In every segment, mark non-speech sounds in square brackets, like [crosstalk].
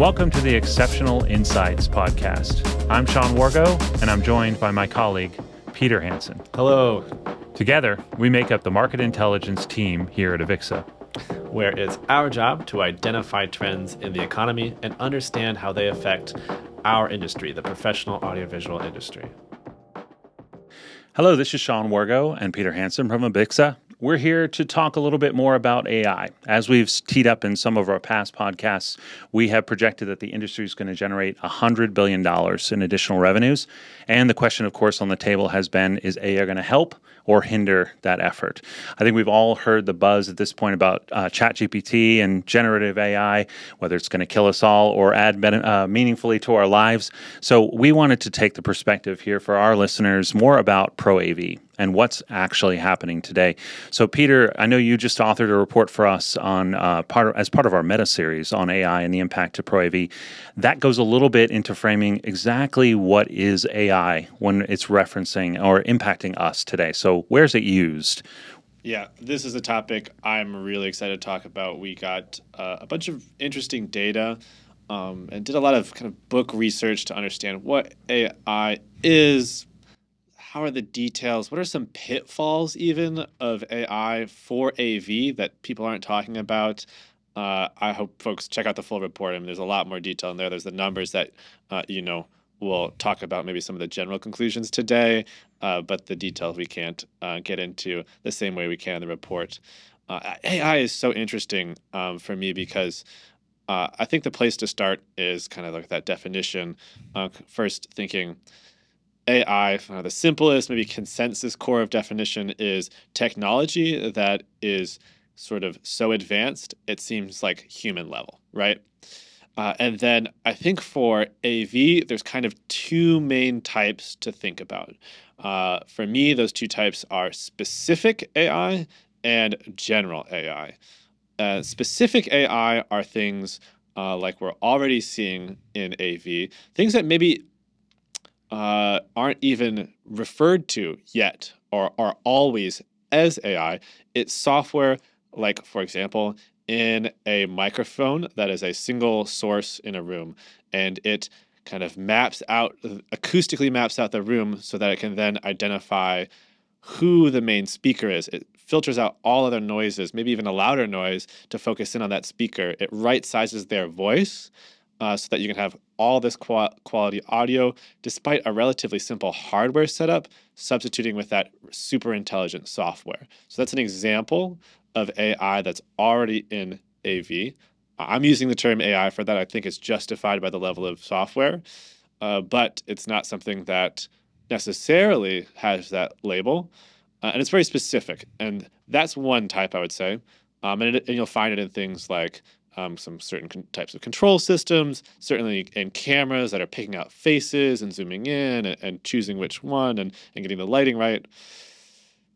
Welcome to the Xceptional Insights podcast. I'm Sean Wargo, and I'm joined by my colleague, Peter Hansen. Hello. Together, we make up the market intelligence team here at Avixa, where it's our job to identify trends in the economy and understand how they affect our industry, the professional audiovisual industry. Hello, this is Sean Wargo and Peter Hansen from Avixa. We're here to talk a little bit more about AI. As we've teed up in some of our past podcasts, we have projected that the industry is going to generate $100 billion in additional revenues. And the question, of course, on the table has been is AI going to help or hinder that effort? I think we've all heard the buzz at this point about uh, ChatGPT and generative AI, whether it's going to kill us all or add uh, meaningfully to our lives. So we wanted to take the perspective here for our listeners more about Pro AV and what's actually happening today. So, Peter, I know you just authored a report for us on uh, part of, as part of our meta series on AI and the impact to Pro AV. That goes a little bit into framing exactly what is AI when it's referencing or impacting us today. So, where's it used? Yeah, this is a topic I'm really excited to talk about. We got uh, a bunch of interesting data um, and did a lot of kind of book research to understand what AI is, how are the details? What are some pitfalls even of AI for AV that people aren't talking about? Uh, I hope folks check out the full report. I mean, there's a lot more detail in there. There's the numbers that uh, you know we'll talk about maybe some of the general conclusions today, uh, but the details we can't uh, get into the same way we can in the report. Uh, AI is so interesting um, for me because uh, I think the place to start is kind of like that definition. first, thinking AI, the simplest, maybe consensus core of definition is technology that is sort of so advanced, it seems like human level, right? Uh, and then I think for AV, there's kind of two main types to think about. Uh, for me, those two types are specific AI and general AI. Uh, specific AI are things uh, like we're already seeing in AV, things that maybe uh, aren't even referred to yet or are always as AI. It's software, like, for example, in a microphone that is a single source in a room, and it kind of maps out, acoustically maps out the room so that it can then identify who the main speaker is. It filters out all other noises, maybe even a louder noise, to focus in on that speaker. It right sizes their voice uh, so that you can have all this quality audio despite a relatively simple hardware setup, substituting with that super intelligent software. So that's an example of AI that's already in AV. I'm using the term AI for that. I think it's justified by the level of software, uh, but it's not something that necessarily has that label. Uh, and it's very specific. And that's one type, I would say. Um, and, it, and, you'll find it in things like um, some certain con- types of control systems, certainly in cameras that are picking out faces and zooming in and, and choosing which one and, and getting the lighting right.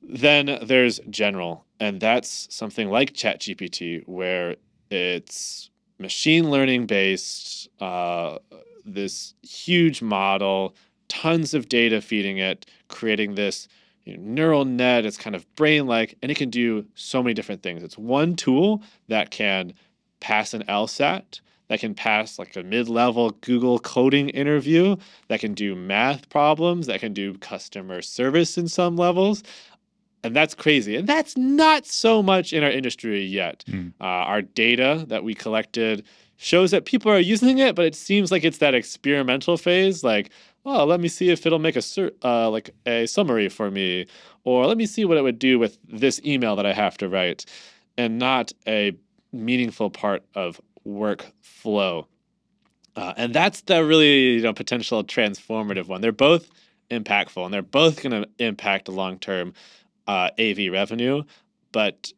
Then there's general, and that's something like ChatGPT, where it's machine learning based, uh, this huge model, tons of data feeding it, creating this you know, neural net. It's kind of brain like, and it can do so many different things. It's one tool that can pass an LSAT, that can pass like a mid-level Google coding interview, that can do math problems, that can do customer service in some levels. And that's crazy. And that's not so much in our industry yet. Mm. Uh, our data that we collected shows that people are using it, but it seems like it's that experimental phase. Like, oh, let me see if it'll make a uh, like a summary for me, or let me see what it would do with this email that I have to write, and not a meaningful part of workflow. Uh, and that's the really you know potential transformative one. They're both impactful and they're both going to impact long term uh, AV revenue, but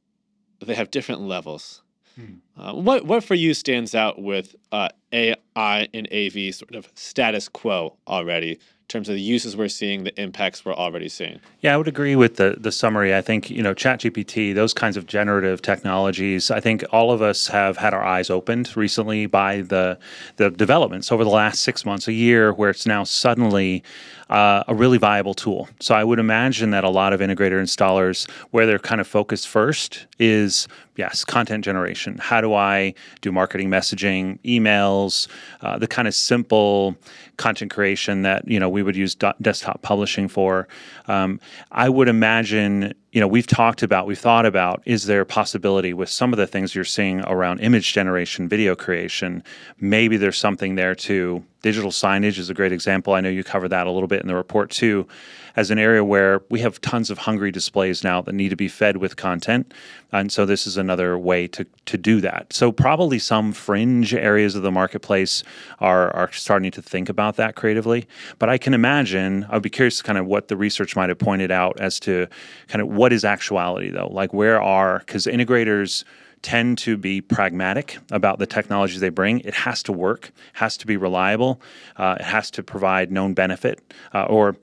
they have different levels. Hmm. Uh, what what for you stands out with uh, AI and AV sort of status quo already terms of the uses we're seeing, the impacts we're already seeing. Yeah, I would agree with the the summary. I think you know ChatGPT, those kinds of generative technologies. I think all of us have had our eyes opened recently by the the developments over the last six months, a year, where it's now suddenly uh, a really viable tool. So I would imagine that a lot of integrator installers, where they're kind of focused first, is Yes, content generation. How do I do marketing messaging, emails, uh, the kind of simple content creation that you know we would use do- desktop publishing for? Um, I would imagine you know we've talked about, we've thought about, is there a possibility with some of the things you're seeing around image generation, video creation? Maybe there's something there too. Digital signage is a great example. I know you covered that a little bit in the report too, as an area where we have tons of hungry displays now that need to be fed with content, and so this is another way to to do that. So probably some fringe areas of the marketplace are are starting to think about that creatively. But I can imagine I'd be curious kind of what the research might have pointed out as to kind of what is actuality though. Like where are because integrators tend to be pragmatic about the technologies they bring. It has to work, has to be reliable, uh, it has to provide known benefit uh, or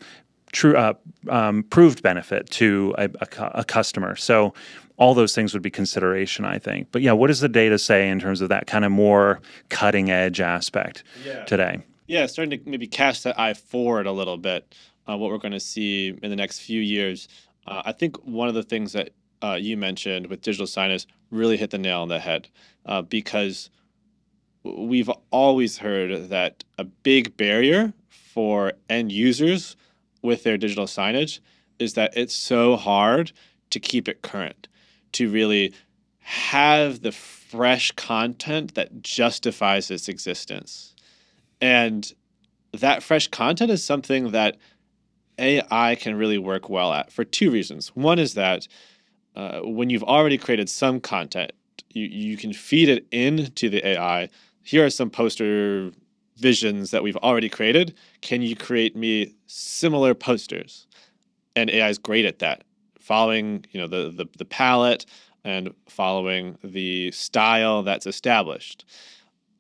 true uh, um, proved benefit to a, a, a, customer. So all those things would be consideration, I think. But yeah, what does the data say in terms of that kind of more cutting edge aspect yeah. today? Yeah, starting to maybe cast that eye forward a little bit. Uh, what we're going to see in the next few years. Uh, I think one of the things that uh, you mentioned with digital signage really hit the nail on the head uh, because we've always heard that a big barrier for end users with their digital signage is that it's so hard to keep it current, to really have the fresh content that justifies its existence. And that fresh content is something that AI can really work well at for two reasons. One is that uh, when you've already created some content, you, you can feed it into the AI. Here are some poster visions that we've already created. Can you create me similar posters? And AI is great at that, following you know the the, the palette and following the style that's established.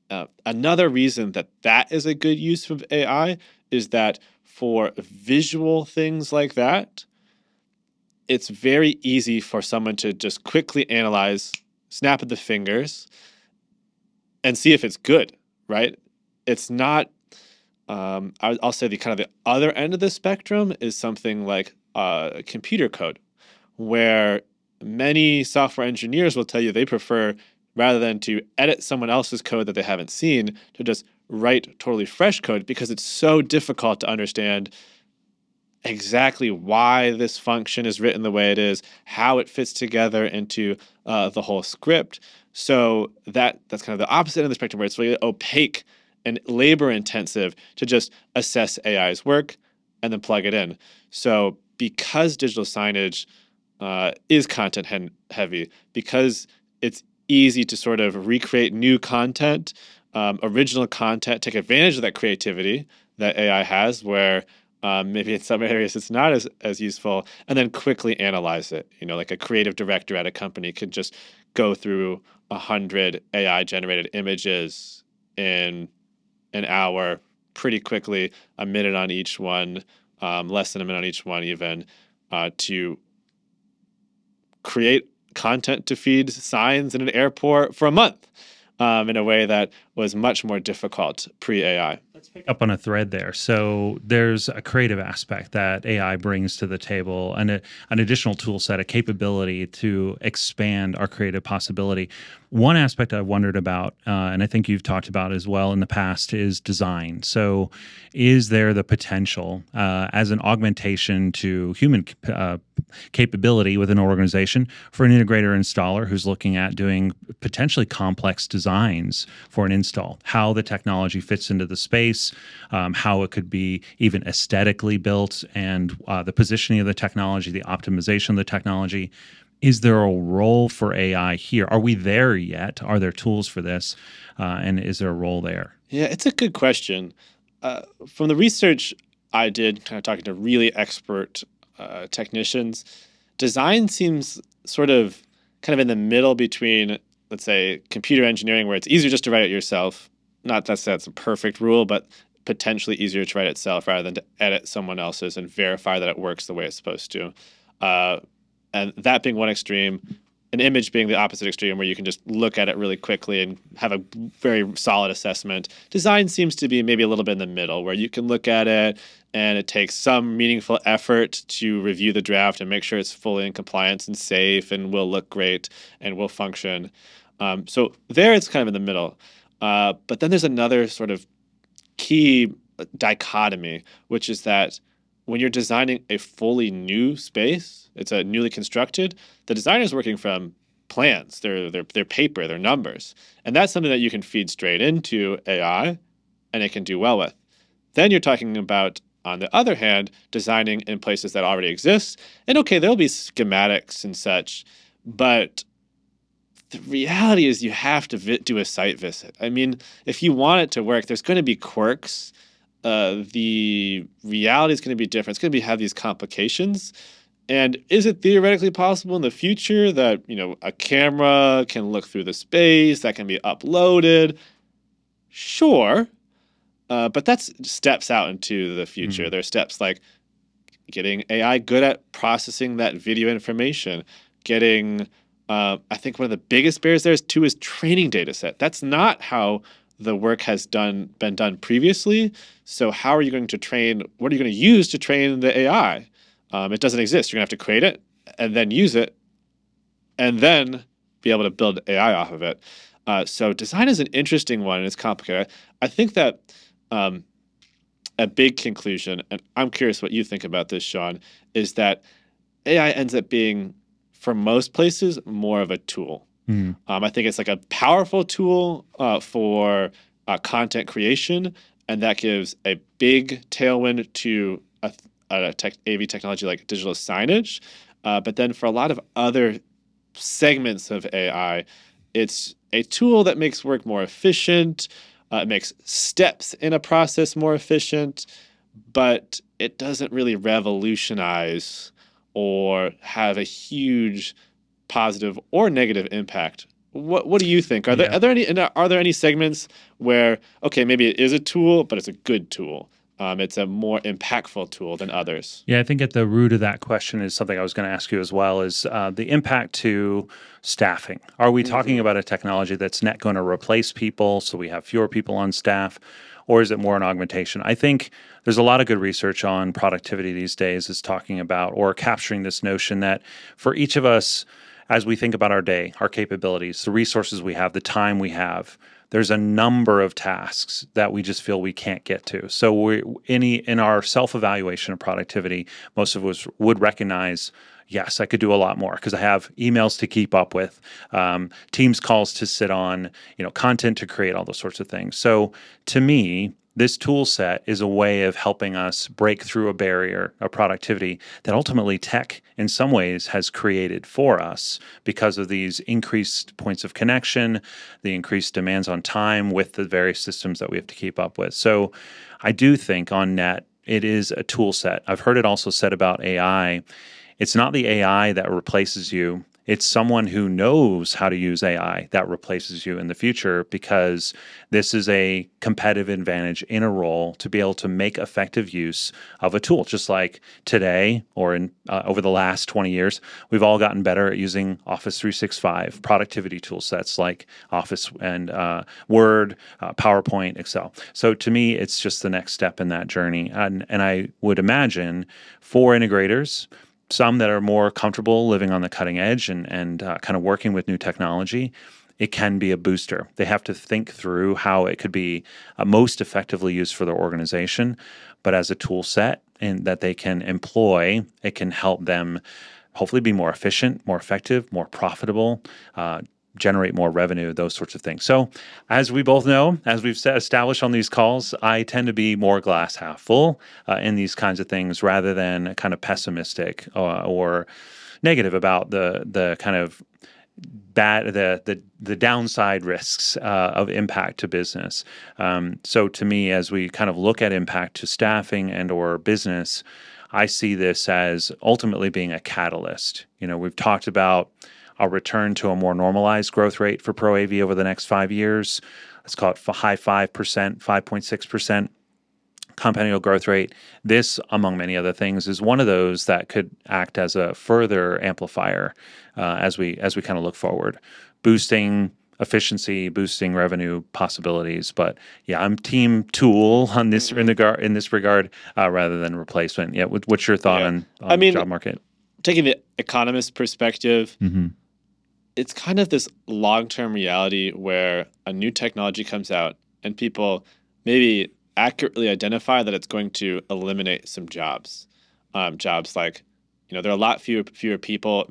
Uh, another reason that that is a good use of AI is that for visual things like that, it's very easy for someone to just quickly analyze, snap of the fingers, and see if it's good, right? It's not. Um, I'll say the kind of the other end of the spectrum is something like uh, computer code, where many software engineers will tell you they prefer rather than to edit someone else's code that they haven't seen to just write totally fresh code because it's so difficult to understand exactly why this function is written the way it is, how it fits together into uh, the whole script. So that that's kind of the opposite of the spectrum, where it's really opaque and labor intensive to just assess AI's work and then plug it in. So because digital signage uh, is content he- heavy, because it's easy to sort of recreate new content, um, original content, take advantage of that creativity that AI has, where um, maybe in some [laughs] areas it's not as, as useful, and then quickly analyze it. You know, like a creative director at a company could just go through a hundred AI generated images in an hour pretty quickly, a minute on each one, um, less than a minute on each one, even uh, to create content to feed signs in an airport for a month um, in a way that was much more difficult pre AI. Let's pick up on a thread there. So there's a creative aspect that AI brings to the table and an additional tool set, a capability to expand our creative possibility. One aspect I've wondered about, uh, and I think you've talked about as well in the past, is design. So, is there the potential uh, as an augmentation to human uh, capability within an organization for an integrator installer who's looking at doing potentially complex designs for an install? How the technology fits into the space, um, how it could be even aesthetically built, and uh, the positioning of the technology, the optimization of the technology is there a role for AI here? Are we there yet? Are there tools for this? Uh, and is there a role there? Yeah, it's a good question. Uh, from the research I did, kind of talking to really expert uh, technicians, design seems sort of kind of in the middle between, let's say, computer engineering, where it's easier just to write it yourself. Not that that's a perfect rule, but potentially easier to write itself rather than to edit someone else's and verify that it works the way it's supposed to. Uh, and that being one extreme, an image being the opposite extreme where you can just look at it really quickly and have a very solid assessment. Design seems to be maybe a little bit in the middle where you can look at it and it takes some meaningful effort to review the draft and make sure it's fully in compliance and safe and will look great and will function. Um, so there it's kind of in the middle. Uh, but then there's another sort of key dichotomy, which is that when you're designing a fully new space, it's a newly constructed, the designer is working from plans, their, their, their paper, their numbers. And that's something that you can feed straight into AI and it can do well with. Then you're talking about, on the other hand, designing in places that already exist. And okay, there'll be schematics and such, but the reality is you have to vi- do a site visit. I mean, if you want it to work, there's going to be quirks. Uh, the reality is going to be different. It's going to be have these complications. And is it theoretically possible in the future that you know a camera can look through the space that can be uploaded? Sure, uh, but that's steps out into the future. Mm. There are steps like getting AI good at processing that video information, getting uh, I think one of the biggest barriers there is too is training data set. That's not how the work has done been done previously. So how are you going to train? What are you going to use to train the AI? Um, it doesn't exist. You're going to have to create it and then use it, and then be able to build AI off of it. Uh, so design is an interesting one and it's complicated. I think that um, a big conclusion, and I'm curious what you think about this, Sean, is that AI ends up being for most places more of a tool. Mm. Um, I think it's like a powerful tool uh, for uh, content creation, and that gives a big tailwind to a, a tech, AV technology like digital signage. Uh, but then for a lot of other segments of AI, it's a tool that makes work more efficient. Uh, it makes steps in a process more efficient, but it doesn't really revolutionize or have a huge positive or negative impact. What what do you think? Are there yeah. are there any are there any segments where okay maybe it is a tool but it's a good tool? Um, it's a more impactful tool than others. Yeah, I think at the root of that question is something I was going to ask you as well is uh, the impact to staffing. Are we talking mm-hmm. about a technology that's not going to replace people so we have fewer people on staff? Or is it more an augmentation? I think there's a lot of good research on productivity these days is talking about or capturing this notion that for each of us as we think about our day, our capabilities, the resources we have, the time we have, there's a number of tasks that we just feel we can't get to. So we any in our self-evaluation of productivity, most of us would recognize yes, I could do a lot more because I have emails to keep up with, um, Teams calls to sit on, you know, content to create, all those sorts of things. So to me, this tool set is a way of helping us break through a barrier of productivity that ultimately tech in some ways has created for us because of these increased points of connection, the increased demands on time with the various systems that we have to keep up with. So I do think on net, it is a tool set. I've heard it also said about AI it's not the AI that replaces you. It's someone who knows how to use AI that replaces you in the future because this is a competitive advantage in a role to be able to make effective use of a tool. Just like today or in uh, over the last 20 years, we've all gotten better at using Office 365 productivity tool sets like Office and uh, Word, uh, PowerPoint, Excel. So to me, it's just the next step in that journey. And, and I would imagine for integrators, some that are more comfortable living on the cutting edge and, and uh, kind of working with new technology, it can be a booster. They have to think through how it could be uh, most effectively used for their organization, but as a tool set and that they can employ, it can help them hopefully be more efficient, more effective, more profitable, uh, generate more revenue, those sorts of things. So, as we both know, as we've established on these calls, I tend to be more glass half full uh, in these kinds of things rather than kind of pessimistic uh, or negative about the the kind of bad the the the downside risks uh, of impact to business. Um, so, to me, as we kind of look at impact to staffing and or business. I see this as ultimately being a catalyst. You know, we've talked about a return to a more normalized growth rate for Pro AV over the next five years. Let's call it a high 5%, 5.6%. compound annual growth rate. This, among many other things, is one of those that could act as a further amplifier uh, as we as we kind of look forward, boosting efficiency, boosting revenue possibilities. But yeah, I'm team tool on this in, the, in this regard uh, rather than replacement. Yeah, what's your thought Yeah. on, on I mean, the job market? taking the economist perspective, Mm-hmm. It's kind of this long term reality where a new technology comes out and people maybe accurately identify that it's going to eliminate some jobs. Um, jobs like, you know, there are a lot fewer fewer people,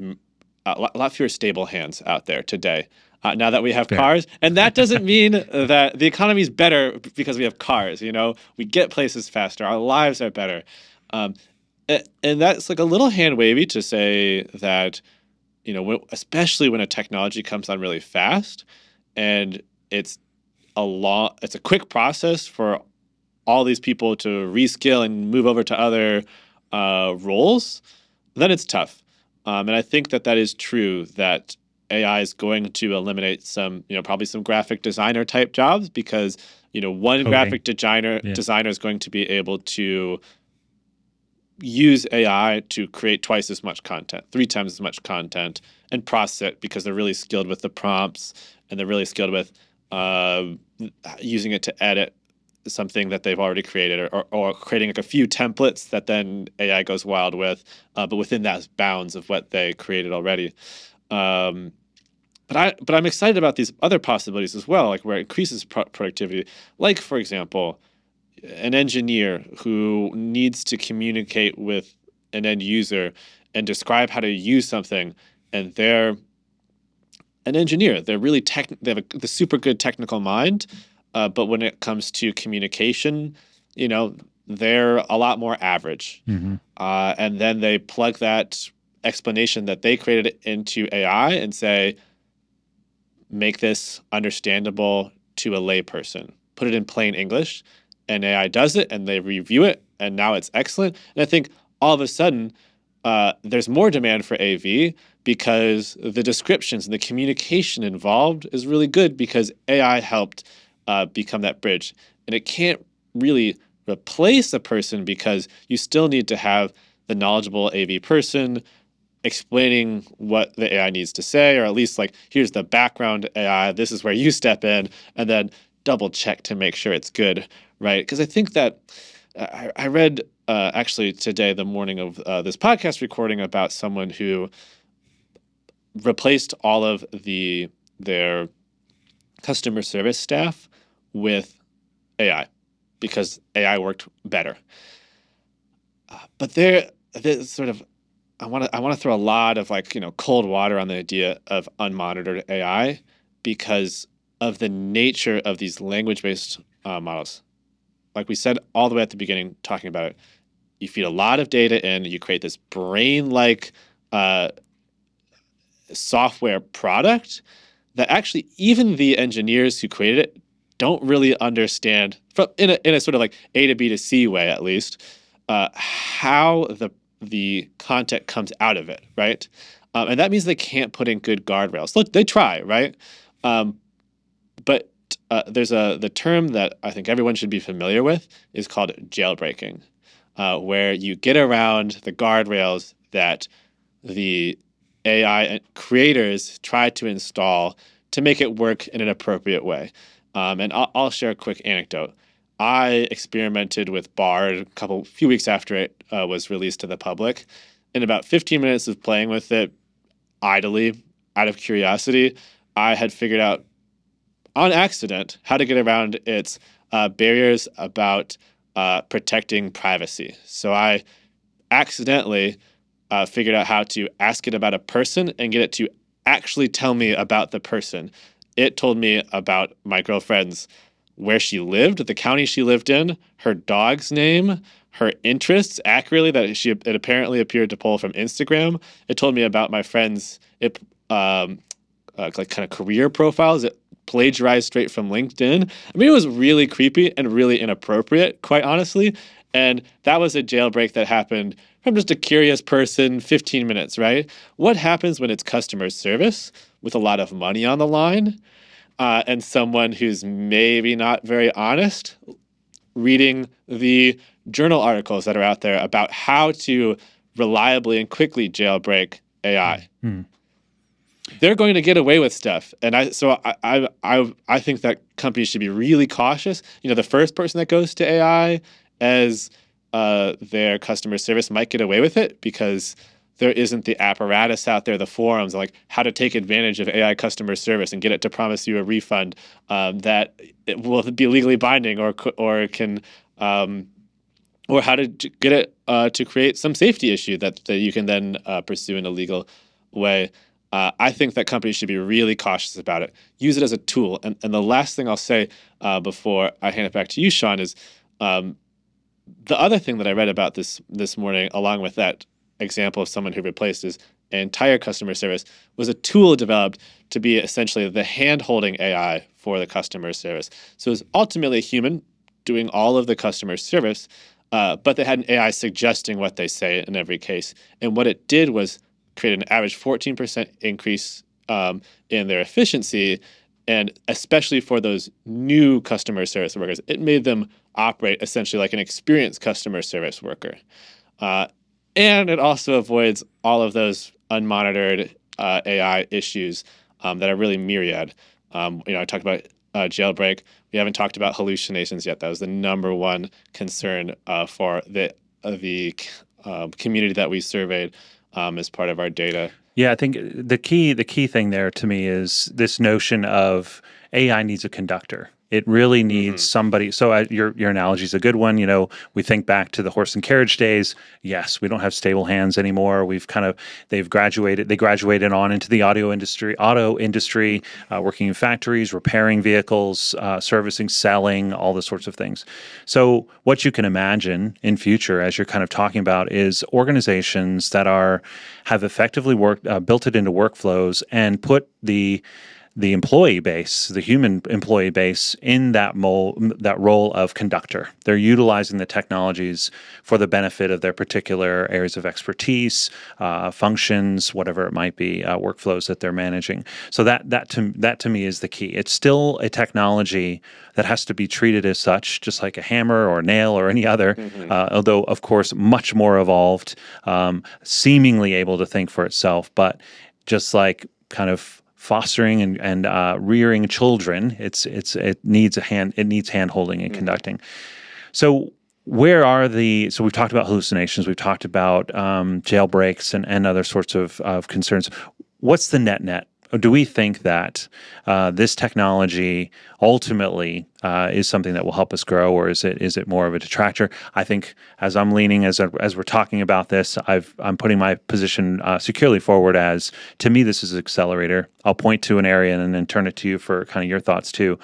a lot, a lot fewer stable hands out there today. Uh, now that we have Fair. cars, and that doesn't [laughs] mean that the economy is better because we have cars. You know, we get places faster. Our lives are better, um, a- and that's like a little hand wavy to say that you know, when, especially when a technology comes on really fast and it's a long, it's a quick process for all these people to reskill and move over to other uh, roles, then it's tough. Um, and I think that that is true that AI is going to eliminate some, you know, probably some graphic designer type jobs because, you know, one Coding. graphic designer Yeah. designer is going to be able to use AI to create twice as much content, three times as much content, and process it because they're really skilled with the prompts and they're really skilled with uh, using it to edit something that they've already created or, or, or creating like a few templates that then AI goes wild with, uh, but within that bounds of what they created already. Um, but I but I'm excited about these other possibilities as well, like where it increases pro- productivity. Like for example, an engineer who needs to communicate with an end user and describe how to use something, and they're an engineer. They're really tech. They have a, the super good technical mind, uh, but when it comes to communication, you know, they're a lot more average. Mm-hmm. Uh, and then they plug that explanation that they created into AI and say, make this understandable to a layperson. Put it in plain English, and AI does it, and they review it, and now it's excellent. And I think all of a sudden, uh, there's more demand for AV because the descriptions and the communication involved is really good because AI helped uh, become that bridge. And it can't really replace a person because you still need to have the knowledgeable AV person explaining what the AI needs to say, or at least like, here's the background AI, this is where you step in, and then double check to make sure it's good, right? Because I think that uh, I, I read uh, actually today, the morning of uh, this podcast recording, about someone who replaced all of the their customer service staff with AI because AI worked better. Uh, but there, there's sort of, I want to, I want to throw a lot of like you know cold water on the idea of unmonitored AI because of the nature of these language-based uh, models. Like we said all the way at the beginning, talking about it, you feed a lot of data in, you create this brain-like uh, software product that actually even the engineers who created it don't really understand from in a, in a sort of like A to B to C way at least uh, how the the content comes out of it, right? Um, and that means they can't put in good guardrails. Look, they try, right? Um, but uh, there's a the term that I think everyone should be familiar with is called jailbreaking, uh, where you get around the guardrails that the AI creators try to install to make it work in an appropriate way. Um, and I'll, I'll share a quick anecdote. I experimented with Bard a couple few weeks after it uh, was released to the public. In about 15 minutes of playing with it, idly, out of curiosity, I had figured out on accident how to get around its uh, barriers about uh, protecting privacy. So I accidentally uh, figured out how to ask it about a person and get it to actually tell me about the person. It told me about my girlfriend's where she lived, the county she lived in, her dog's name, her interests accurately that she it apparently appeared to pull from Instagram. It told me about my friend's it um, uh, like kind of career profiles. It plagiarized straight from LinkedIn. I mean, it was really creepy and really inappropriate, quite honestly. And that was a jailbreak that happened from just a curious person, 15 minutes, right? What happens when it's customer service with a lot of money on the line uh, and someone who's maybe not very honest? reading the journal articles that are out there about how to reliably and quickly jailbreak AI. Hmm. They're going to get away with stuff, and I so I, I I think that companies should be really cautious. You know, the first person that goes to AI as uh, their customer service might get away with it because there isn't the apparatus out there, the forums, like how to take advantage of AI customer service and get it to promise you a refund um, that will be legally binding or or can um, or how to get it uh, to create some safety issue that, that you can then uh, pursue in a legal way. Uh, I think that companies should be really cautious about it. Use it as a tool. And, and the last thing I'll say uh, before I hand it back to you, Sean, is um, the other thing that I read about this this morning, along with that example of someone who replaced his entire customer service, was a tool developed to be essentially the hand-holding AI for the customer service. So it's ultimately a human doing all of the customer service, uh, but they had an AI suggesting what they say in every case. And what it did was create an average 14% increase um, in their efficiency. And especially for those new customer service workers, it made them operate essentially like an experienced customer service worker. Uh, and it also avoids all of those unmonitored uh, AI issues um, that are really myriad. Um, you know, I talked about uh, jailbreak. We haven't talked about hallucinations yet. That was the number one concern uh, for the uh, the um, community that we surveyed um, as part of our data. Yeah, I think the key the key thing there to me is this notion of AI needs a conductor. It really needs mm-hmm. somebody. So uh, your your analogy is a good one. You know, we think back to the horse and carriage days. Yes, we don't have stable hands anymore. We've kind of they've graduated. They graduated on into the audio industry, auto industry, uh, working in factories, repairing vehicles, uh, servicing, selling, all the sorts of things. So what you can imagine in future, as you're kind of talking about, is organizations that are have effectively worked uh, built it into workflows and put the the employee base, the human employee base, in that mole, that role of conductor. They're utilizing the technologies for the benefit of their particular areas of expertise, uh, functions, whatever it might be, uh, workflows that they're managing. So that that to that to me is the key. It's still a technology that has to be treated as such, just like a hammer or a nail or any other. Mm-hmm. Uh, although, of course, much more evolved, um, seemingly able to think for itself, but just like kind of fostering and, and uh, rearing children. It's it's it needs a hand it needs hand holding and mm-hmm. conducting. So where are the so we've talked about hallucinations we've talked about um, jailbreaks and, and other sorts of, of concerns what's the net net do we think that uh, this technology ultimately uh, is something that will help us grow, or is it is it more of a detractor? I think as I'm leaning as as we're talking about this, I've I'm putting my position uh, securely forward as to me this is an accelerator. I'll point to an area and then turn it to you for kind of your thoughts too.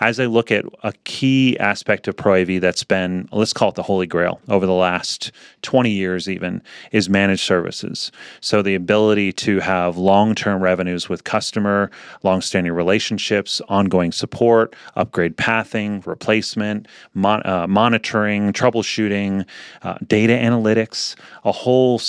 As I look at a key aspect of ProAV that's been let's call it the holy grail over the last 20 years even is managed services. So the ability to have long-term revenues with customer, long-standing relationships, ongoing support, upgrade pathing, replacement, mon- uh, monitoring, troubleshooting, uh, data analytics, a whole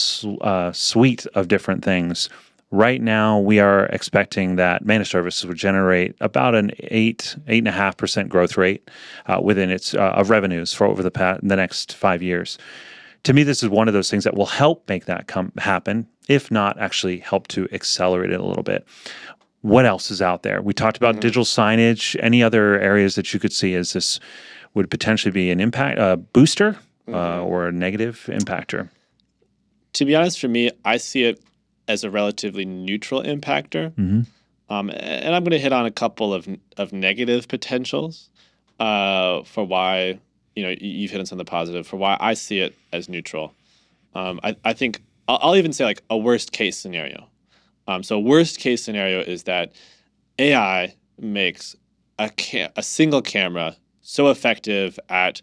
uh, suite of different things. Right now, we are expecting that managed services would generate about an eight, eight and a half percent growth rate uh, within its uh, of revenues for over the past, the next five years. To me, this is one of those things that will help make that come happen, if not actually help to accelerate it a little bit what else is out there? We talked about mm-hmm. digital signage. Any other areas that you could see as this would potentially be an impact uh, booster uh, mm-hmm. uh, or a negative impactor? To be honest, for me, I see it as a relatively neutral impactor. Mm-hmm. Um, and I'm going to hit on a couple of of negative potentials uh, for why you know you've hit on some of the positive for why I see it as neutral. Um, I, I think I'll, I'll even say like a worst case scenario. Um, so worst case scenario is that AI makes a, a single camera so effective at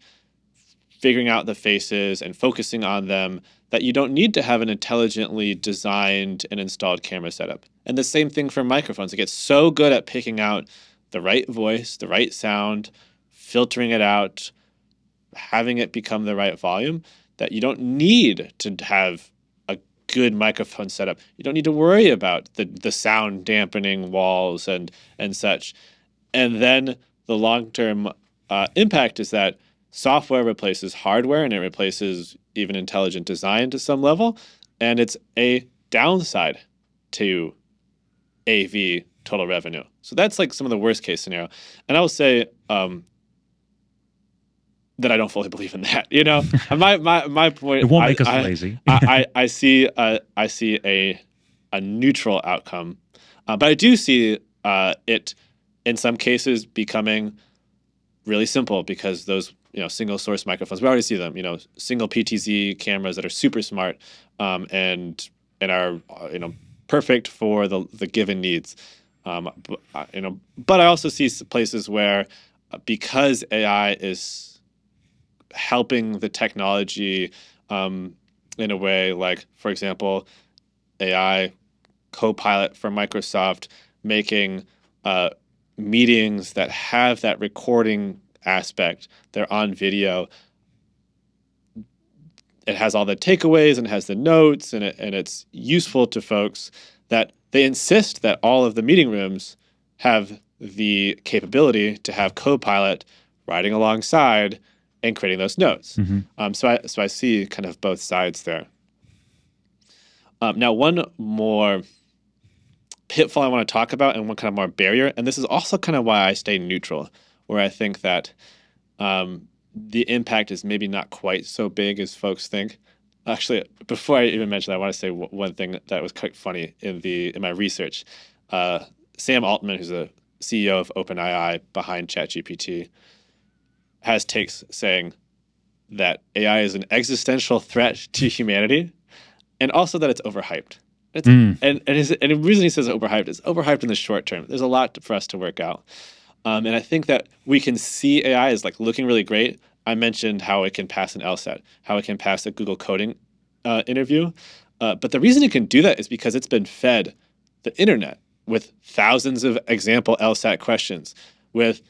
figuring out the faces and focusing on them that you don't need to have an intelligently designed and installed camera setup. And the same thing for microphones. It gets so good at picking out the right voice, the right sound, filtering it out, having it become the right volume that you don't need to have good microphone setup. You don't need to worry about the, the sound dampening walls and and such. And then the long term uh, impact is that software replaces hardware and it replaces even intelligent design to some level. And it's a downside to AV total revenue. So that's like some of the worst case scenario. And I will say um, that I don't fully believe in that. You know, [laughs] my my my point. It won't I, make us I, lazy. I, I [laughs] I see a, I see a a neutral outcome, uh, but I do see uh, it in some cases becoming really simple because those you know single source microphones we already see them you know single PTZ cameras that are super smart um, and and are uh, you know perfect for the the given needs. Um, but, uh, you know, but I also see places where uh, because AI is helping the technology um, in a way like, for example, AI Copilot from Microsoft making uh, meetings that have that recording aspect. They're on video. It has all the takeaways and has the notes and it, and it's useful to folks that they insist that all of the meeting rooms have the capability to have Copilot riding alongside and creating those notes. Mhm. Um, so I so I see kind of both sides there. Um, now, one more pitfall I want to talk about, and one kind of more barrier, and this is also kind of why I stay neutral, where I think that um, the impact is maybe not quite so big as folks think. Actually, before I even mention that, I want to say w- one thing that was quite funny in the in my research. Uh, Sam Altman, who's the CEO of OpenAI behind ChatGPT, has takes saying that AI is an existential threat to humanity, and also that it's overhyped. It's, Mm. and and, his, and the reason he says overhyped is overhyped in the short term. There's a lot for us to work out, um, and I think that we can see AI as like looking really great. I mentioned how it can pass an LSAT, how it can pass a Google coding uh, interview, uh, but the reason it can do that is because it's been fed the internet with thousands of example LSAT questions, with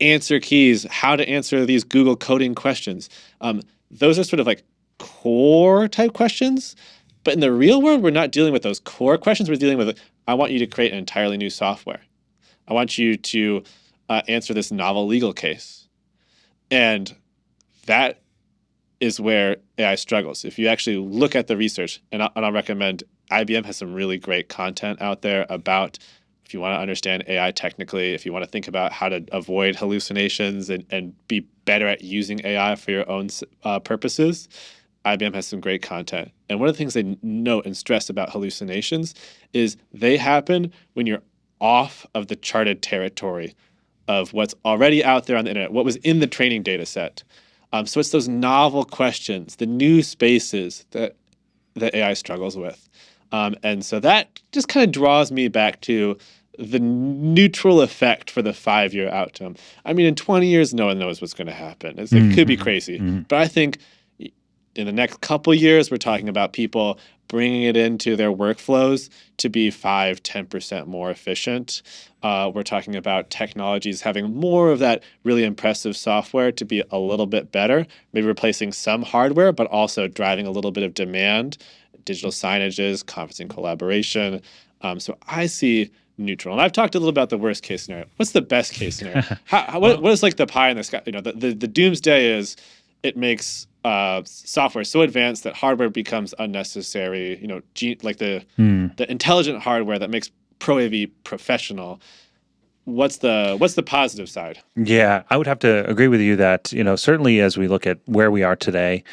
answer keys, how to answer these Google coding questions. Um, those are sort of like core type questions. But in the real world, we're not dealing with those core questions. We're dealing with, I want you to create an entirely new software. I want you to uh, answer this novel legal case. And that is where AI struggles. If you actually look at the research, and I'll, and I'll recommend IBM has some really great content out there about if you want to understand AI technically, if you want to think about how to avoid hallucinations and, and be better at using AI for your own uh, purposes, IBM has some great content. And one of the things they note and stress about hallucinations is they happen when you're off of the charted territory of what's already out there on the internet, what was in the training data set. Um, so it's those novel questions, the new spaces that that AI struggles with. Um, and so that just kind of draws me back to the neutral effect for the five year outcome. I mean, in 20 years, no one knows what's going to happen. It's, it could be crazy. But I think in the next couple years, we're talking about people bringing it into their workflows to be 5 10% more efficient uh, we're talking about technologies having more of that really impressive software to be a little bit better maybe replacing some hardware but also driving a little bit of demand digital signages conferencing collaboration um, so i see neutral and i've talked a little about the worst case scenario what's the best case scenario [laughs] how, how, what, what is like the pie in the sky you know the, the, the doomsday is it makes uh, software so advanced that hardware becomes unnecessary. You know, G, like the the intelligent hardware that makes Pro AV professional. What's the what's the positive side? Yeah, I would have to agree with you that, you know, certainly as we look at where we are today,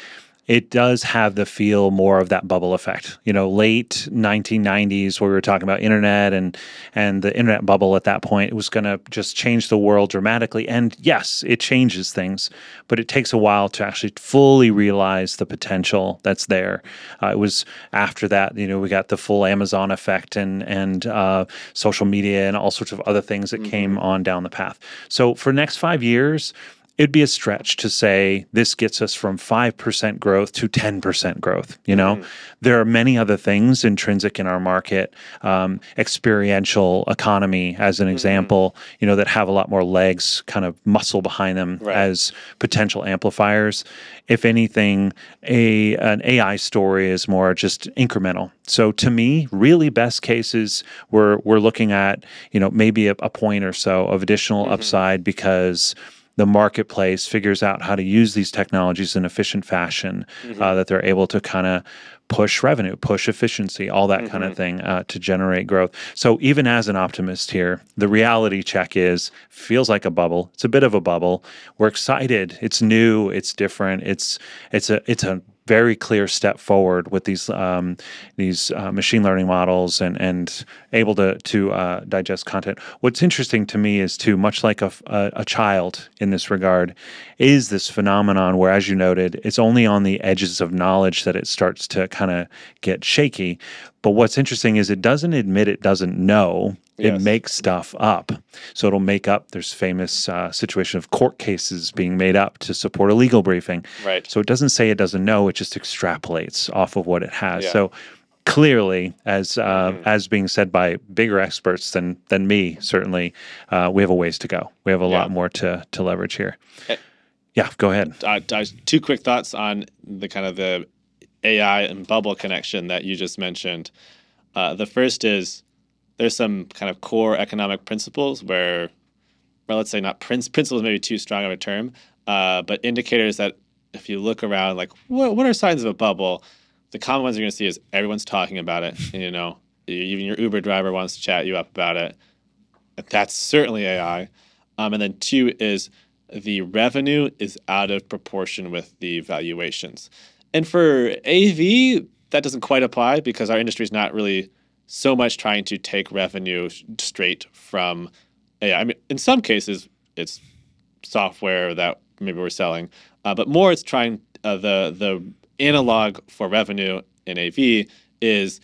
it does have the feel more of that bubble effect. You know, late 1990s where we were talking about internet and and the internet bubble at that point it was going to just change the world dramatically and yes, it changes things, but it takes a while to actually fully realize the potential that's there. Uh, it was after that, you know, we got the full Amazon effect and and uh, social media and all sorts of other things that came on down the path. So for next 5 years, it'd be a stretch to say this gets us from 5% growth to 10% growth you know? Mm-hmm. There are many other things intrinsic in our market um, experiential economy as an mm-hmm. example you know that have a lot more legs kind of muscle behind them Right. as potential amplifiers. If anything a an ai story is more just incremental. So to me really best cases we're we're looking at you know maybe a, a point or so of additional mm-hmm. upside because the marketplace figures out how to use these technologies in efficient fashion, uh, that they're able to kind of push revenue, push efficiency, all that kind of thing uh, to generate growth. So even as an optimist here, the reality check is feels like a bubble. It's a bit of a bubble. We're excited. It's new. It's different. It's it's a it's a very clear step forward with these um, these uh, machine learning models and and able to to uh, digest content. What's interesting to me is too much like a, a, a child in this regard is this phenomenon where, as you noted, it's only on the edges of knowledge that it starts to kind of get shaky. But what's interesting is it doesn't admit it doesn't know. It Yes. makes stuff up. So it'll make up. There's famous uh, situation of court cases being made up to support a legal briefing. Right. So it doesn't say it doesn't know. It just extrapolates off of what it has. Yeah. So clearly, as uh, as being said by bigger experts than than me, certainly, uh, we have a ways to go. We have a lot more to to leverage here. Eh. Yeah, go ahead. uh, uh, two quick thoughts on the kind of the AI and bubble connection that you just mentioned. Uh, the first is there's some kind of core economic principles where, well, let's say not princ- principles, maybe too strong of a term, uh, but indicators that if you look around, like what what are signs of a bubble? The common ones you're going to see is everyone's talking about it. You know, even your Uber driver wants to chat you up about it. That's certainly AI. Um, and then two is the revenue is out of proportion with the valuations. And for AV, that doesn't quite apply because our industry is not really so much trying to take revenue straight from AI. I mean, in some cases, it's software that maybe we're selling, uh, but more it's trying uh, the the analog for revenue in AV is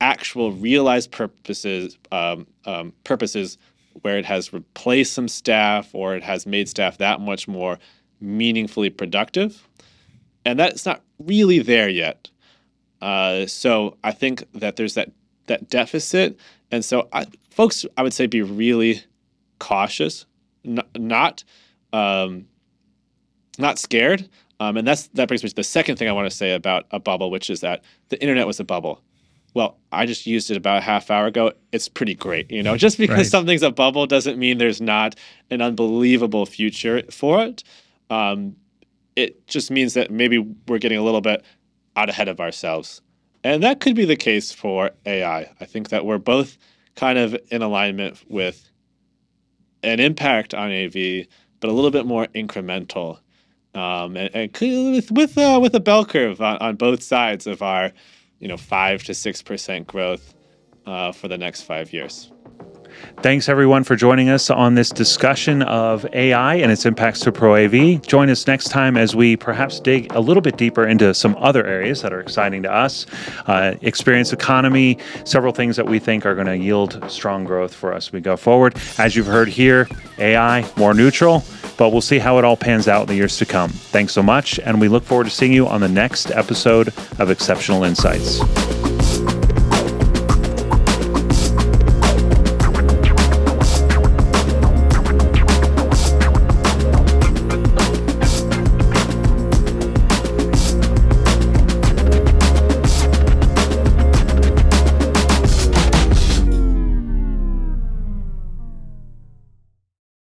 actual realized purposes um, um, purposes where it has replaced some staff or it has made staff that much more meaningfully productive, and that's not really there yet. Uh, so I think that there's that that deficit, and so I, folks, I would say, be really cautious, n- not um, not scared. Um, and that's that brings me to the second thing I want to say about a bubble, which is that the internet was a bubble. Well, I just used it about a half hour ago. It's pretty great, you know. [laughs] Just because Right. something's a bubble doesn't mean there's not an unbelievable future for it. Um, it just means that maybe we're getting a little bit out ahead of ourselves. And that could be the case for AI. I think that we're both kind of in alignment with an impact on AV, but a little bit more incremental. Um, and, and with with, uh, with a bell curve on, on both sides of our, you know, five to six percent growth uh, for the next five years. Thanks everyone for joining us on this discussion of AI and its impacts to Pro AV. Join us next time as we perhaps dig a little bit deeper into some other areas that are exciting to us. Uh, experience economy, several things that we think are going to yield strong growth for us we go forward. As you've heard here, AI more neutral, but we'll see how it all pans out in the years to come. Thanks so much, and we look forward to seeing you on the next episode of Xceptional Insights.